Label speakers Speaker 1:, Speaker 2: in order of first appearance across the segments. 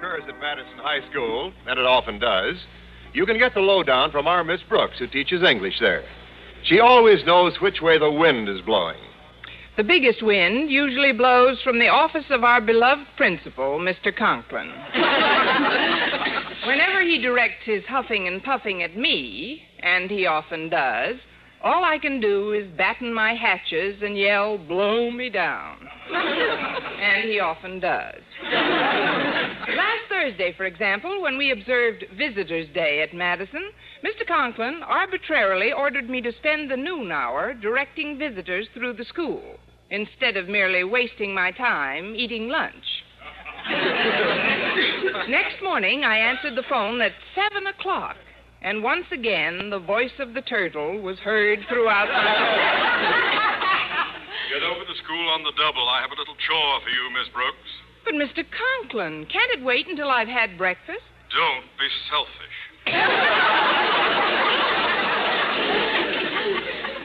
Speaker 1: occurs at Madison High School, and it often does, you can get the lowdown from our Miss Brooks, who teaches English there. She always knows which way the wind is blowing.
Speaker 2: The biggest wind usually blows from the office of our beloved principal, Mr. Conklin. Whenever he directs his huffing and puffing at me, and he often does, all I can do is batten my hatches and yell, blow me down. and he often does. Last Thursday, for example, when we observed Visitors' Day at Madison, Mr. Conklin arbitrarily ordered me to spend the noon hour directing visitors through the school instead of merely wasting my time eating lunch. Next morning, I answered the phone at 7 o'clock, and once again the voice of the turtle was heard throughout the.
Speaker 3: Get over to school on the double. I have a little chore for you, Miss Brooks.
Speaker 2: But, Mr. Conklin, can't it wait until I've had breakfast?
Speaker 3: Don't be selfish.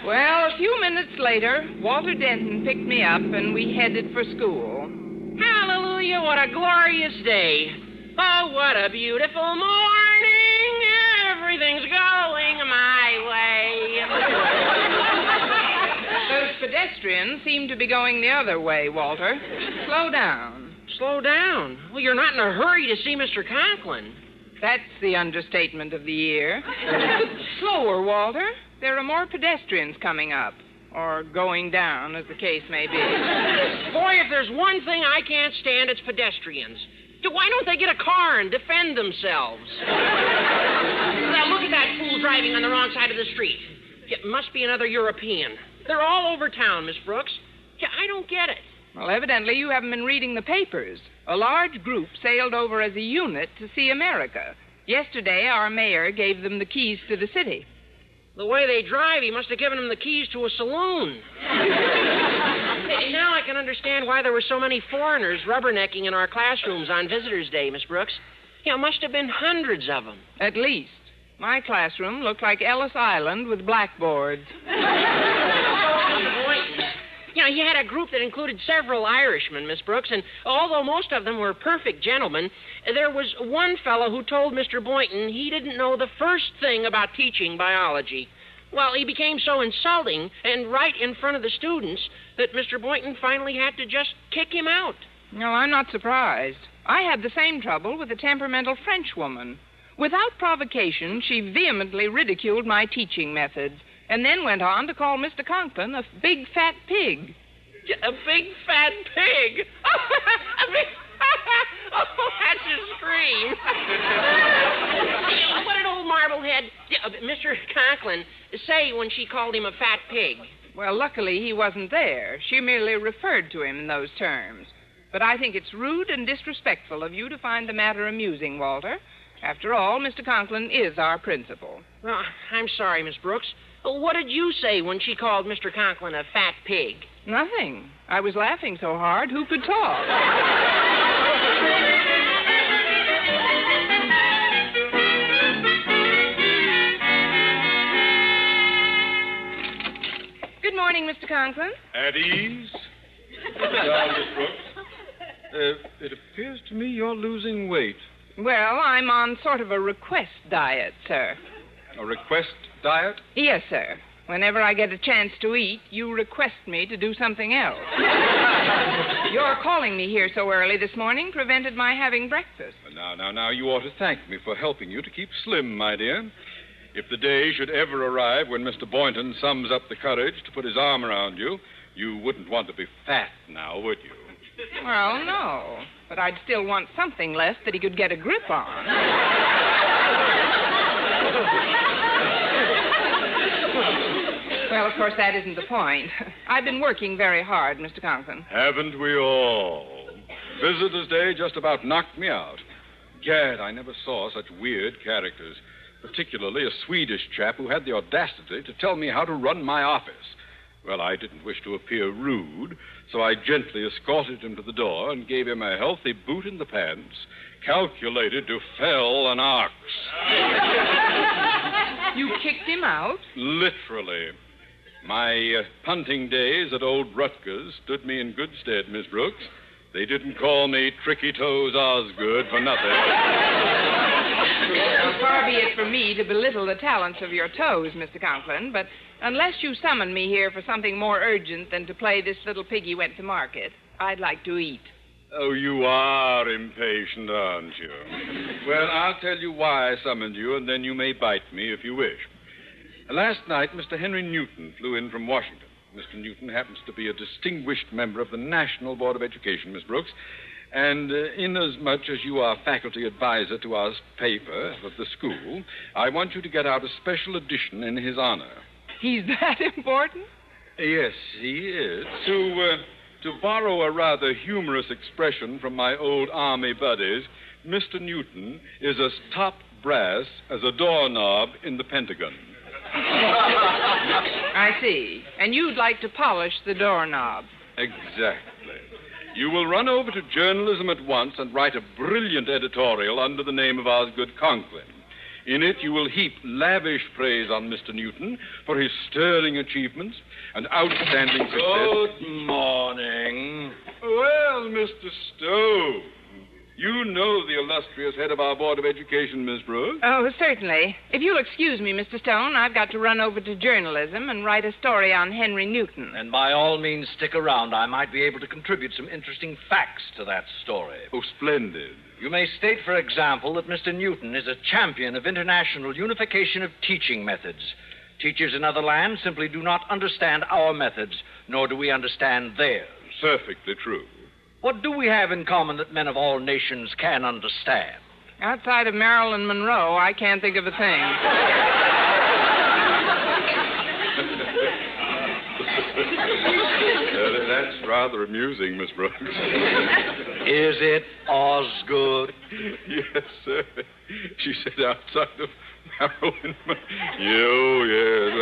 Speaker 2: Well, a few minutes later, Walter Denton picked me up and we headed for school.
Speaker 4: Hallelujah, what a glorious day. Oh, what a beautiful morning. Everything's going my way.
Speaker 2: Those pedestrians seem to be going the other way, Walter. Slow down.
Speaker 4: Slow down. Well, you're not in a hurry to see Mr. Conklin.
Speaker 2: That's the understatement of the year. Slower, Walter. There are more pedestrians coming up. Or going down, as the case may be.
Speaker 4: Boy, if there's one thing I can't stand, it's pedestrians. Why don't they get a car and defend themselves? Now, look at that fool driving on the wrong side of the street. It must be another European. They're all over town, Miss Brooks. I don't get it.
Speaker 2: Well, evidently you haven't been reading the papers. A large group sailed over as a unit to see America. Yesterday, our mayor gave them the keys to the city.
Speaker 4: The way they drive, he must have given them the keys to a saloon. Now I can understand why there were so many foreigners rubbernecking in our classrooms on Visitors' Day, Miss Brooks. You know, must have been hundreds of them.
Speaker 2: At least. My classroom looked like Ellis Island with blackboards.
Speaker 4: You know, he had a group that included several Irishmen, Miss Brooks, and although most of them were perfect gentlemen, there was one fellow who told Mr. Boynton he didn't know the first thing about teaching biology. Well, he became so insulting and right in front of the students that Mr. Boynton finally had to just kick him out.
Speaker 2: No, I'm not surprised. I had the same trouble with a temperamental Frenchwoman. Without provocation, she vehemently ridiculed my teaching methods and then went on to call Mr. Conklin a big fat pig.
Speaker 4: A big fat pig? a big... oh, that's a scream. what an old marblehead. Uh, Mr. Conklin say when she called him a fat pig?
Speaker 2: Well, luckily he wasn't there. She merely referred to him in those terms. But I think it's rude and disrespectful of you to find the matter amusing, Walter. After all, Mr. Conklin is our principal.
Speaker 4: Well, I'm sorry, Miss Brooks. What did you say when she called Mr. Conklin a fat pig?
Speaker 2: Nothing. I was laughing so hard, who could talk? Good morning, Mr. Conklin.
Speaker 3: At ease. Sit down, Miss Brooks.
Speaker 5: Uh, it appears to me you're losing weight.
Speaker 2: Well, I'm on sort of a request diet, sir.
Speaker 5: A request diet?
Speaker 2: Yes, sir. Whenever I get a chance to eat, you request me to do something else. Your calling me here so early this morning prevented my having breakfast.
Speaker 5: Now, now, now, you ought to thank me for helping you to keep slim, my dear. If the day should ever arrive when Mr. Boynton sums up the courage to put his arm around you, you wouldn't want to be fat now, would you?
Speaker 2: Well, no. But I'd still want something left that he could get a grip on. well, of course, that isn't the point. I've been working very hard, Mr. Conklin.
Speaker 5: Haven't we all? Visitor's Day just about knocked me out. Gad, I never saw such weird characters, particularly a Swedish chap who had the audacity to tell me how to run my office. Well, I didn't wish to appear rude, so I gently escorted him to the door and gave him a healthy boot in the pants, calculated to fell an ox.
Speaker 2: You kicked him out?
Speaker 5: Literally. My uh, punting days at old Rutgers stood me in good stead, Miss Brooks. They didn't call me Tricky Toes Osgood for nothing.
Speaker 2: Far be it from me to belittle the talents of your toes, Mr. Conklin, but unless you summon me here for something more urgent than to play this little piggy went to market, I'd like to eat.
Speaker 5: Oh, you are impatient, aren't you? Well, I'll tell you why I summoned you, and then you may bite me if you wish. Last night, Mr. Henry Newton flew in from Washington. Mr. Newton happens to be a distinguished member of the National Board of Education, Miss Brooks. And uh, inasmuch as you are faculty advisor to our paper of the school, I want you to get out a special edition in his honor.
Speaker 2: He's that important?
Speaker 5: Yes, he is. To, uh, to borrow a rather humorous expression from my old army buddies, Mr. Newton is as top brass as a doorknob in the Pentagon.
Speaker 2: I see. And you'd like to polish the doorknob.
Speaker 5: Exactly. You will run over to journalism at once and write a brilliant editorial under the name of Osgood Conklin. In it, you will heap lavish praise on Mr. Newton for his sterling achievements and outstanding success.
Speaker 6: Good morning.
Speaker 5: Well, Mr. Stone, you know the illustrious head of our Board of Education, Miss Brooks.
Speaker 2: Oh, certainly. If you'll excuse me, Mr. Stone, I've got to run over to journalism and write a story on Henry Newton.
Speaker 6: And by all means, stick around. I might be able to contribute some interesting facts to that story.
Speaker 5: Oh, splendid.
Speaker 6: You may state, for example, that Mr. Newton is a champion of international unification of teaching methods. Teachers in other lands simply do not understand our methods, nor do we understand theirs.
Speaker 5: Perfectly true.
Speaker 6: What do we have in common that men of all nations can understand?
Speaker 2: Outside of Marilyn Monroe, I can't think of a thing.
Speaker 5: Uh, that's rather amusing, Miss Brooks.
Speaker 6: Is it Osgood?
Speaker 5: yes, sir. She said outside of Maryland. You, yes.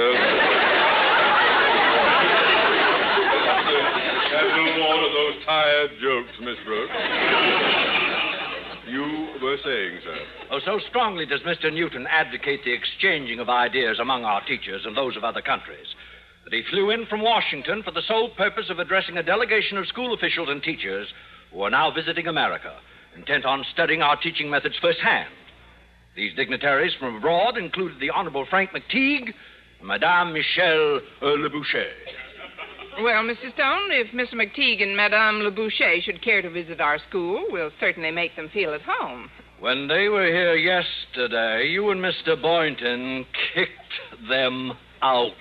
Speaker 5: Have of those tired jokes, Miss Brooks. You were saying, sir.
Speaker 6: Oh, so strongly does Mr. Newton advocate the exchanging of ideas among our teachers and those of other countries that he flew in from Washington for the sole purpose of addressing a delegation of school officials and teachers who are now visiting America, intent on studying our teaching methods firsthand. These dignitaries from abroad included the Honorable Frank McTeague and Madame Michelle uh, Le Boucher.
Speaker 2: Well, Mr. Stone, if Mr. McTeague and Madame Le Boucher should care to visit our school, we'll certainly make them feel at home.
Speaker 6: When they were here yesterday, you and Mr. Boynton kicked them out.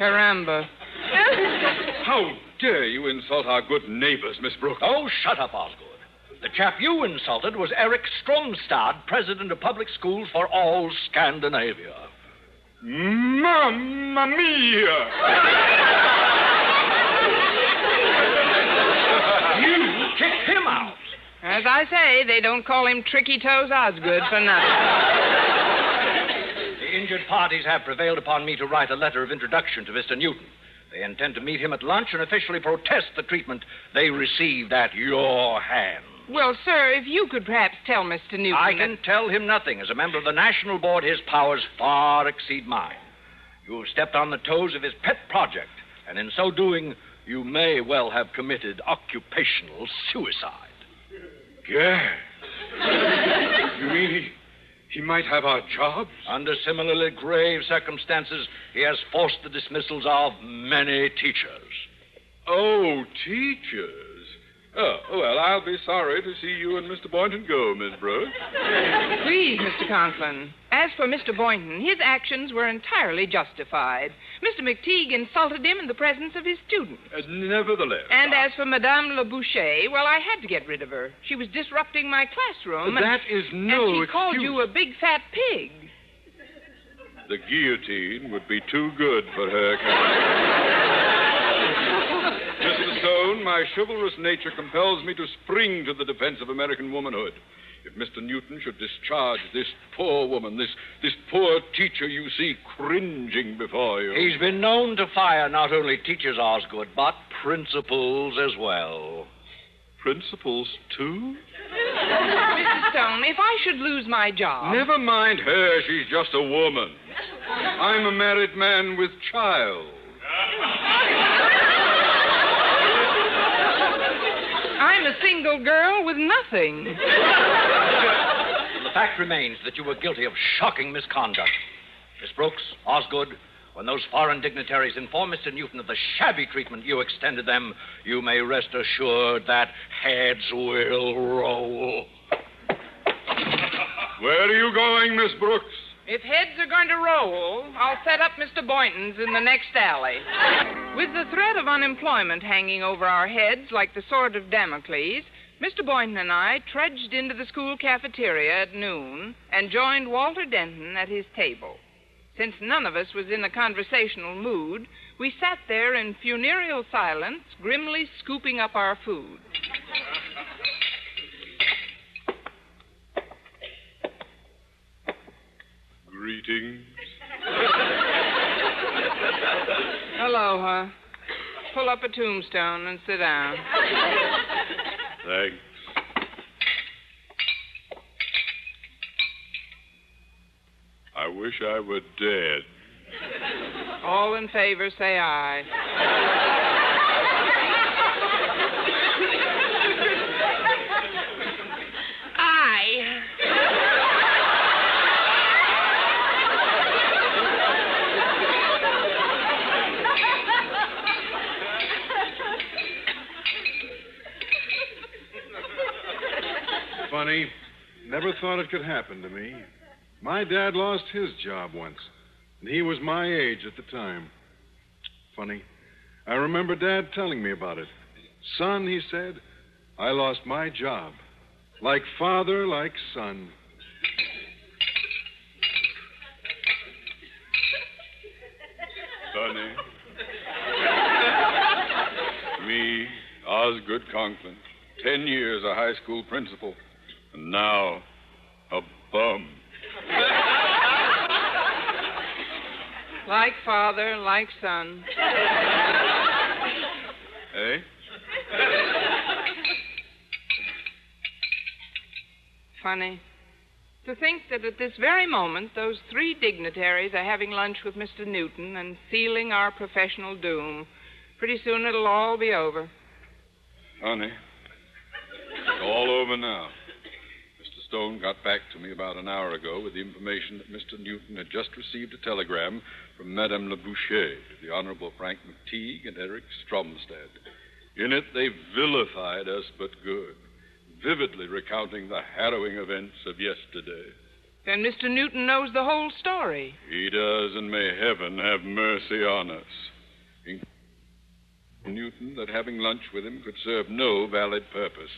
Speaker 2: Caramba.
Speaker 5: How dare you insult our good neighbors, Miss Brooks?
Speaker 6: Oh, shut up, Osgood. The chap you insulted was Eric Stromstad, president of public schools for all Scandinavia.
Speaker 5: Mamma mia!
Speaker 6: You kicked him out.
Speaker 2: As I say, they don't call him Tricky Toes Osgood for nothing.
Speaker 6: The injured parties have prevailed upon me to write a letter of introduction to Mr. Newton. They intend to meet him at lunch and officially protest the treatment they received at your hands.
Speaker 2: Well, sir, if you could perhaps tell Mr. Newton.
Speaker 6: I
Speaker 2: that-
Speaker 6: can tell him nothing. As a member of the National Board, his powers far exceed mine. You have stepped on the toes of his pet project, and in so doing, you may well have committed occupational suicide.
Speaker 5: Yeah. You mean he, he might have our jobs?
Speaker 6: Under similarly grave circumstances, he has forced the dismissals of many teachers.
Speaker 5: Oh, teachers. Oh, well, I'll be sorry to see you and Mr. Boynton go, Miss Brooks.
Speaker 2: Please, Mr. Conklin. As for Mr. Boynton, his actions were entirely justified. Mr. McTeague insulted him in the presence of his students.
Speaker 5: Uh, nevertheless.
Speaker 2: And as for Madame Le Boucher, well, I had to get rid of her. She was disrupting my classroom. and-
Speaker 5: That is no
Speaker 2: And she called you a big fat pig.
Speaker 5: The guillotine would be too good for her kind. My chivalrous nature compels me to spring to the defense of American womanhood. If Mr. Newton should discharge this poor woman, this, this poor teacher you see cringing before you.
Speaker 6: He's been known to fire not only teachers, Osgood, but principals as well.
Speaker 5: Principals, too?
Speaker 2: Mrs. Stone, if I should lose my job.
Speaker 5: Never mind her, she's just a woman. I'm a married man with child.
Speaker 2: Single girl with nothing.
Speaker 6: The fact remains that you were guilty of shocking misconduct. Miss Brooks, Osgood, when those foreign dignitaries inform Mr. Newton of the shabby treatment you extended them, you may rest assured that heads will roll.
Speaker 5: Where are you going, Miss Brooks?
Speaker 2: If heads are going to roll, I'll set up Mr. Boynton's in the next alley. With the threat of unemployment hanging over our heads like the sword of Damocles, Mr. Boynton and I trudged into the school cafeteria at noon and joined Walter Denton at his table. Since none of us was in a conversational mood, we sat there in funereal silence, grimly scooping up our food.
Speaker 5: Greetings.
Speaker 2: Hello, huh? Pull up a tombstone and sit down.
Speaker 5: Thanks. I wish I were dead.
Speaker 2: All in favor, say aye.
Speaker 4: Aye.
Speaker 7: Funny. Never thought it could happen to me. My dad lost his job once, and he was my age at the time. Funny. I remember Dad telling me about it. Son, he said, I lost my job. Like father, like son.
Speaker 5: Sonny. Me, Osgood Conklin. Ten years a high school principal. And now, a bum.
Speaker 2: Like father, like son.
Speaker 5: Eh?
Speaker 2: Funny. To think that at this very moment, those three dignitaries are having lunch with Mr. Newton and sealing our professional doom. Pretty soon it'll all be over.
Speaker 5: Honey, it's all over now. Stone got back to me about an hour ago with the information that Mr. Newton had just received a telegram from Madame Le Boucher to the Honorable Frank McTeague and Eric Stromstad. In it, they vilified us but good, vividly recounting the harrowing events of yesterday.
Speaker 2: Then Mr. Newton knows the whole story.
Speaker 5: He does, and may heaven have mercy on us. In- Newton that having lunch with him could serve no valid purpose,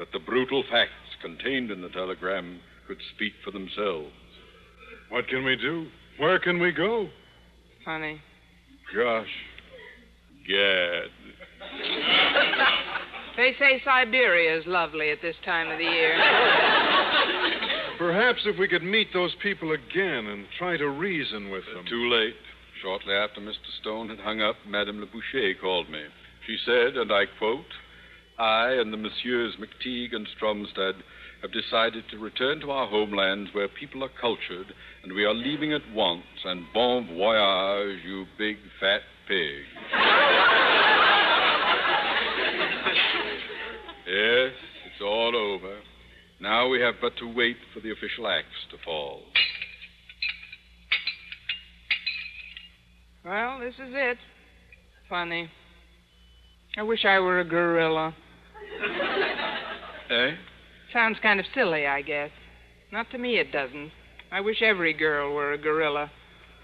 Speaker 5: that the brutal facts contained in the telegram could speak for themselves.
Speaker 7: What can we do? Where can we go?
Speaker 2: Funny.
Speaker 5: Gosh, gad.
Speaker 2: They say Siberia is lovely at this time of the year.
Speaker 7: Perhaps if we could meet those people again and try to reason with them.
Speaker 5: Too late. Shortly after Mr. Stone had hung up, Madame Le Boucher called me. She said, and I quote, I and the Messieurs McTeague and Stromstad have decided to return to our homelands where people are cultured, and we are leaving at once. And bon voyage, you big fat pig. yes, it's all over. Now we have but to wait for the official axe to fall.
Speaker 2: Well, this is it. Funny. I wish I were a gorilla.
Speaker 5: Eh?
Speaker 2: Sounds kind of silly, I guess. Not to me, it doesn't. I wish every girl were a gorilla.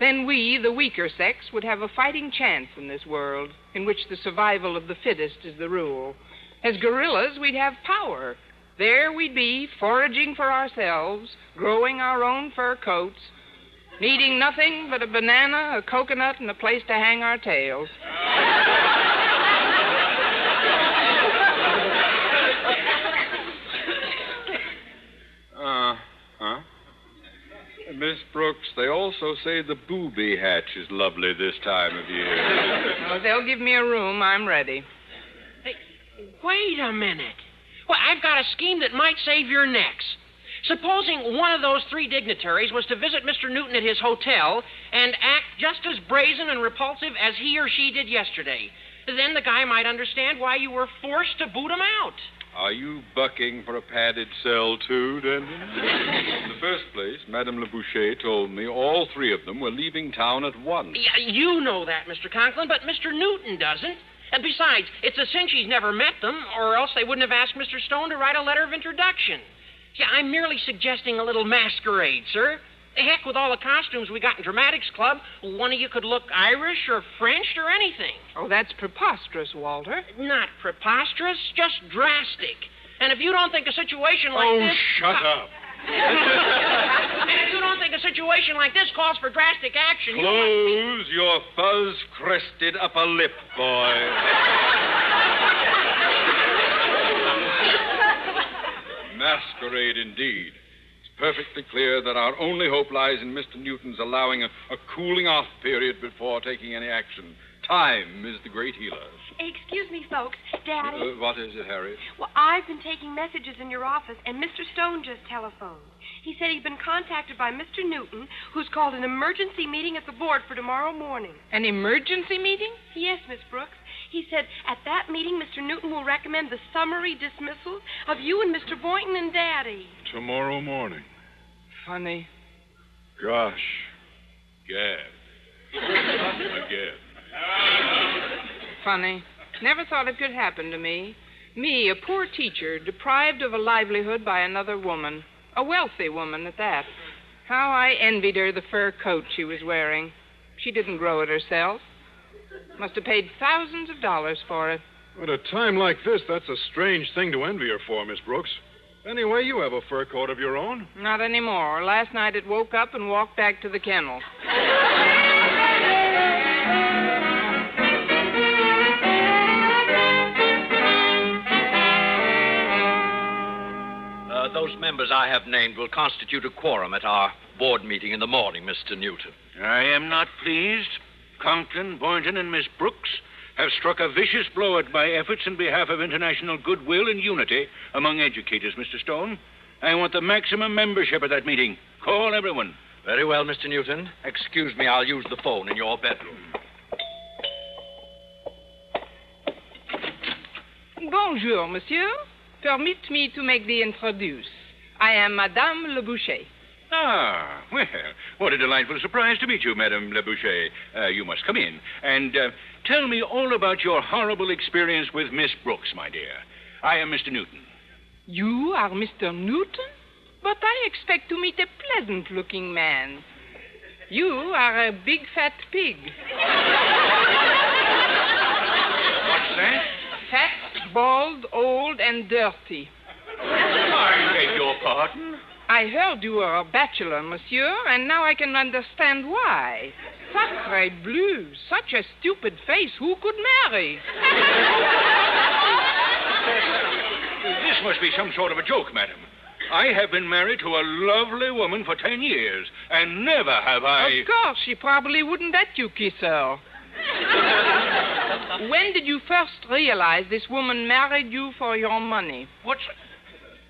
Speaker 2: Then we, the weaker sex, would have a fighting chance in this world, in which the survival of the fittest is the rule. As gorillas, we'd have power. There we'd be, foraging for ourselves, growing our own fur coats, needing nothing but a banana, a coconut, and a place to hang our tails.
Speaker 5: Uh huh. Miss Brooks, they also say the booby hatch is lovely this time of year.
Speaker 2: Well, they'll give me a room, I'm ready.
Speaker 4: Hey, wait a minute. Well, I've got a scheme that might save your necks. Supposing one of those three dignitaries was to visit Mr. Newton at his hotel and act just as brazen and repulsive as he or she did yesterday. Then the guy might understand why you were forced to boot him out.
Speaker 5: Are you bucking for a padded cell, too, Denton? In the first place, Madame Le Boucher told me all three of them were leaving town at once.
Speaker 4: Yeah, you know that, Mr. Conklin, but Mr. Newton doesn't. And besides, it's a cinch he's never met them, or else they wouldn't have asked Mr. Stone to write a letter of introduction. Yeah, I'm merely suggesting a little masquerade, sir. The heck with all the costumes we got in Dramatics Club. One of you could look Irish or French or anything.
Speaker 2: Oh, that's preposterous, Walter.
Speaker 4: Not preposterous, just drastic. And if you don't think a situation like
Speaker 7: oh,
Speaker 4: this.
Speaker 7: Oh, shut up.
Speaker 4: and if you don't think a situation like this calls for drastic action, you must be-
Speaker 5: Close your fuzz crested upper lip, boy. Masquerade indeed. It's perfectly clear that our only hope lies in Mr. Newton's allowing a, a cooling off period before taking any action. Time is the great healer.
Speaker 8: Excuse me, folks. Daddy.
Speaker 5: Uh, what is it, Harriet?
Speaker 8: Well, I've been taking messages in your office, and Mr. Stone just telephoned. He said he'd been contacted by Mr. Newton, who's called an emergency meeting at the board for tomorrow morning.
Speaker 2: An emergency meeting?
Speaker 8: Yes, Miss Brooks. He said at that meeting, Mr. Newton will recommend the summary dismissal of you and Mr. Boynton and Daddy.
Speaker 7: Tomorrow morning.
Speaker 2: Funny.
Speaker 5: Gosh. Gad. Again.
Speaker 2: Funny. Never thought it could happen to me. Me, a poor teacher, deprived of a livelihood by another woman. A wealthy woman at that. How I envied her the fur coat she was wearing. She didn't grow it herself. Must have paid thousands of dollars for it.
Speaker 7: At a time like this, that's a strange thing to envy her for, Miss Brooks. Anyway, you have a fur coat of your own.
Speaker 2: Not anymore. Last night it woke up and walked back to the kennel.
Speaker 6: Uh, those members I have named will constitute a quorum at our board meeting in the morning, Mr. Newton.
Speaker 9: I am not pleased. Conklin, Boynton, and Miss Brooks have struck a vicious blow at my efforts in behalf of international goodwill and unity among educators, Mr. Stone. I want the maximum membership at that meeting. Call everyone.
Speaker 6: Very well, Mr. Newton. Excuse me, I'll use the phone in your bedroom.
Speaker 2: Bonjour, monsieur. Permit me to make the introduce. I am Madame Le Boucher.
Speaker 9: Ah, well, what a delightful surprise to meet you, Madame Le Boucher. Uh, you must come in. And uh, tell me all about your horrible experience with Miss Brooks, my dear. I am Mr. Newton.
Speaker 2: You are Mr. Newton? But I expect to meet a pleasant looking man. You are a big fat pig.
Speaker 9: What's that?
Speaker 2: Fat, bald, old, and dirty.
Speaker 9: I beg your pardon.
Speaker 2: I heard you were a bachelor, monsieur, and now I can understand why. Sacre bleu, such a stupid face, who could marry?
Speaker 9: This must be some sort of a joke, madam. I have been married to a lovely woman for ten years, and never have I.
Speaker 2: Of course, she probably wouldn't let you kiss her. when did you first realize this woman married you for your money?
Speaker 9: What's.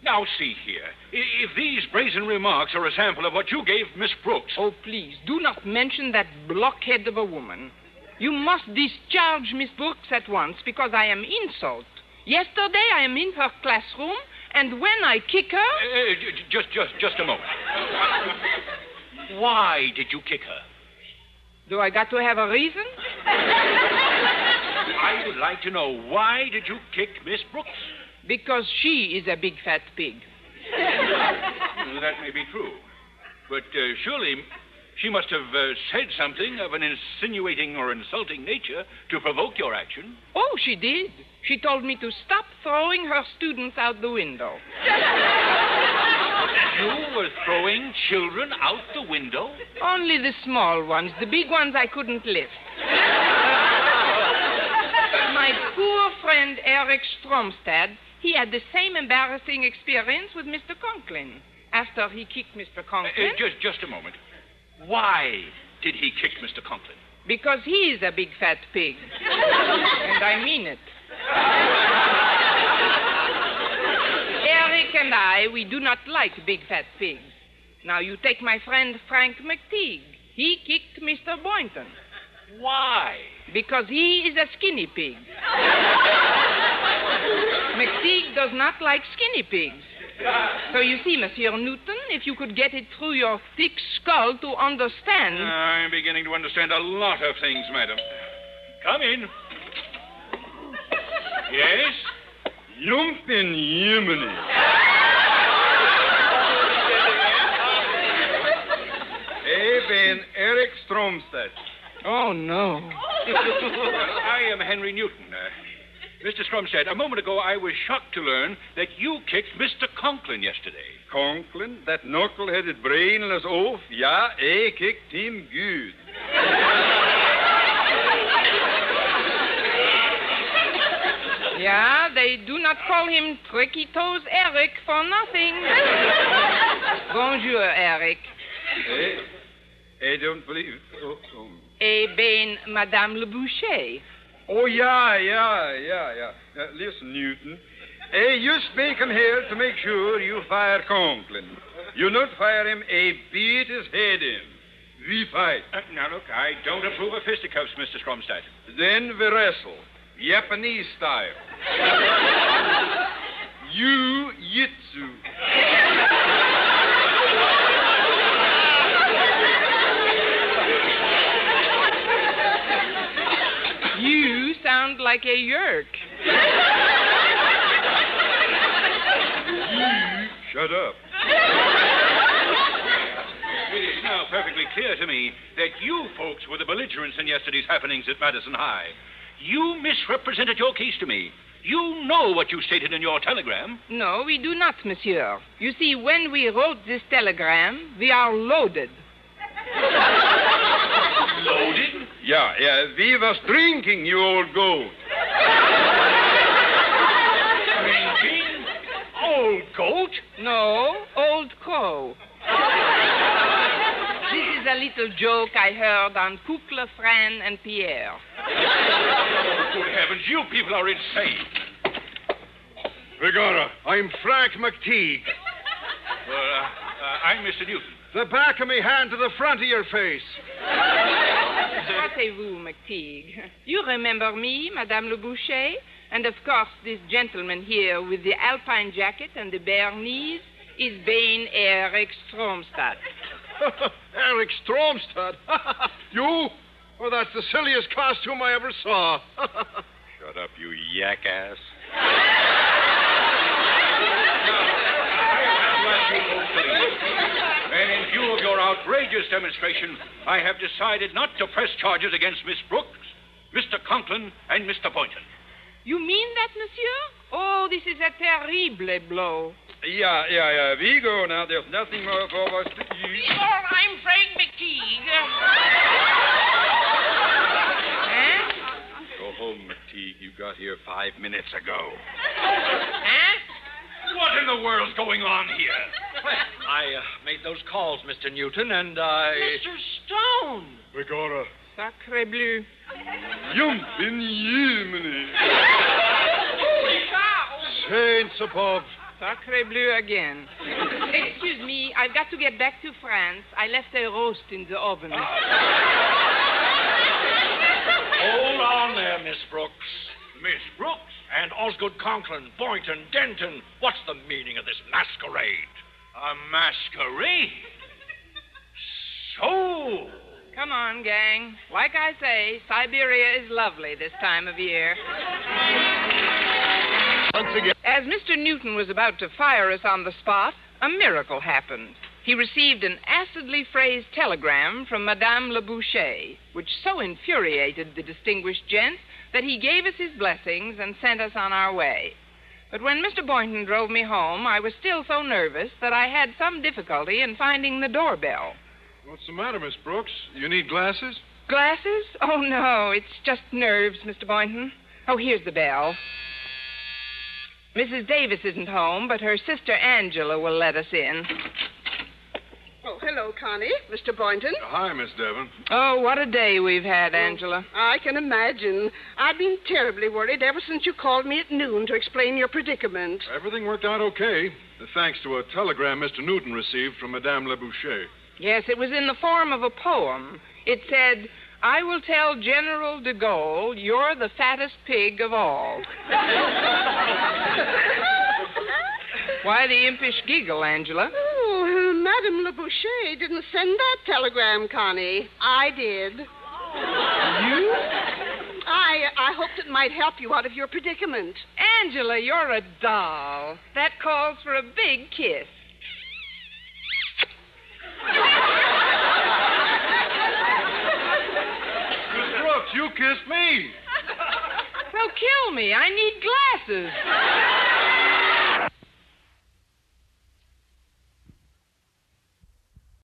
Speaker 9: Now, see here. I- If these brazen remarks are a sample of what you gave Miss Brooks.
Speaker 2: Oh, please, do not mention that blockhead of a woman. You must discharge Miss Brooks at once because I am insult. Yesterday I am in her classroom, and when I kick her.
Speaker 9: Uh, j- j- just, just, just a moment. Why did you kick her?
Speaker 2: Do I got to have a reason?
Speaker 9: I would like to know why did you kick Miss Brooks?
Speaker 2: Because she is a big fat pig.
Speaker 9: Well, that may be true, but uh, surely she must have uh, said something of an insinuating or insulting nature to provoke your action.
Speaker 2: Oh, she did. She told me to stop throwing her students out the window.
Speaker 9: You were throwing children out the window?
Speaker 2: Only the small ones. The big ones I couldn't lift. My poor friend Eric Stromstad, he had the same embarrassing experience with Mr. Conklin. After he kicked Mr.
Speaker 9: Uh,
Speaker 2: Conklin,
Speaker 9: uh, just, just a moment. Why did he kick Mr. Conklin?
Speaker 2: because he is a big fat pig. and I mean it. Eric and I, we do not like big fat pigs. Now, you take my friend Frank McTeague. He kicked Mr. Boynton
Speaker 9: Why?
Speaker 2: because he is a skinny pig. McTeague does not like skinny pigs. So you see, Monsieur Newton, if you could get it through your thick skull to understand.
Speaker 9: I'm beginning to understand a lot of things, madam. Come in. Yes?
Speaker 7: Jumpin' Yemeni.
Speaker 5: Ik ben Eric Stromstad.
Speaker 2: Oh, no.
Speaker 9: Well, I am Henry Newton. Uh, Mr. Stromstad, a moment ago I was shocked to learn that you kicked Mr. Conklin yesterday.
Speaker 5: Conklin, that knuckle-headed brainless oaf. Ja, ik kicked him good.
Speaker 2: Yeah, they do not call him Tricky Toes Eric for nothing. Bonjour, Eric.
Speaker 5: Eh? I don't believe... Oh, oh.
Speaker 2: Eh ben, Madame Le Boucher.
Speaker 5: Oh ja, ja, ja, ja. Uh, listen, Newton. I just make him here to make sure you fire Conklin. You not fire him, I beat his head in. We fight.
Speaker 9: Uh, now, look, I don't approve of fisticuffs, Mr. Stromstad.
Speaker 5: Then we wrestle. Japanese style. you jitsu.
Speaker 2: You sound like a yerk.
Speaker 5: Shut up.
Speaker 9: It is now perfectly clear to me that you folks were the belligerents in yesterday's happenings at Madison High. You misrepresented your case to me. You know what you stated in your telegram.
Speaker 2: No, we do not, monsieur. You see, when we wrote this telegram, we are loaded.
Speaker 9: Loaded?
Speaker 5: Yeah, yeah. We was drinking, you old goat.
Speaker 9: Drinking? Old goat?
Speaker 2: No, old crow. This is a little joke I heard on Kukla, Fran, and Pierre.
Speaker 9: Good heavens, you people are insane.
Speaker 7: Begorra, I'm Frank McTeague.
Speaker 9: Well, uh, uh, I'm Mr. Newton.
Speaker 7: The back of me hand to the front of your face.
Speaker 2: Rappelez-vous, McTeague. You remember me, Madame Le Boucher? And of course, this gentleman here with the alpine jacket and the bare knees is Bain Eric Stromstad.
Speaker 7: Eric Stromstad. you? Oh, that's the silliest costume I ever saw.
Speaker 5: Shut up, you jackass.
Speaker 9: And in view of your outrageous demonstration, I have decided not to press charges against Miss Brooks, Mr. Conklin, and Mr. Boynton.
Speaker 2: You mean that, monsieur? Oh, this is a terrible blow.
Speaker 5: Yeah, yeah, yeah. We go now. There's nothing more for us to do.
Speaker 4: I'm Frank McTeague.
Speaker 2: Huh?
Speaker 5: Go home, McTeague. You got here five minutes ago.
Speaker 4: Huh?
Speaker 9: What in the world's going on here?
Speaker 6: Well, I uh, made those calls, Mr. Newton, and I.
Speaker 4: Mr. Stone.
Speaker 7: Begorra,
Speaker 2: Sacre bleu.
Speaker 5: Jumpin' Yemeni. Holy cow!
Speaker 7: Saints above.
Speaker 2: Sacre bleu again. Excuse me, I've got to get back to France. I left a roast in the oven.
Speaker 6: Hold on there, Miss Brooks.
Speaker 9: Miss Brooks?
Speaker 6: And Osgood Conklin, Boynton, Denton. What's the meaning of this masquerade?
Speaker 9: A masquerade? So.
Speaker 2: Come on, gang. Like I say, Siberia is lovely this time of year.
Speaker 1: Once again.
Speaker 2: As Mr. Newton was about to fire us on the spot, a miracle happened. He received an acidly phrased telegram from Madame Le Boucher, which so infuriated the distinguished gent that he gave us his blessings and sent us on our way. But when Mr. Boynton drove me home, I was still so nervous that I had some difficulty in finding the doorbell.
Speaker 7: What's the matter, Miss Brooks? You need glasses?
Speaker 2: Glasses? Oh, no, it's just nerves, Mr. Boynton. Oh, here's the bell. Mrs. Davis isn't home, but her sister Angela will let us in.
Speaker 10: Oh, hello, Connie. Mr. Boynton.
Speaker 7: Uh, hi, Miss Devon.
Speaker 2: Oh, what a day we've had, Angela.
Speaker 10: Oh, I can imagine. I've been terribly worried ever since you called me at noon to explain your predicament.
Speaker 7: Everything worked out okay, thanks to a telegram Mr. Newton received from Madame Le Boucher.
Speaker 2: Yes, it was in the form of a poem. It said, I will tell General de Gaulle you're the fattest pig of all. Why the impish giggle, Angela?
Speaker 10: Madame Le Boucher didn't send that telegram, Connie. I did.
Speaker 2: You?
Speaker 10: I I hoped it might help you out of your predicament.
Speaker 2: Angela, you're a doll. That calls for a big kiss.
Speaker 7: Miss Brooks, you kissed me.
Speaker 2: Well, kill me. I need glasses.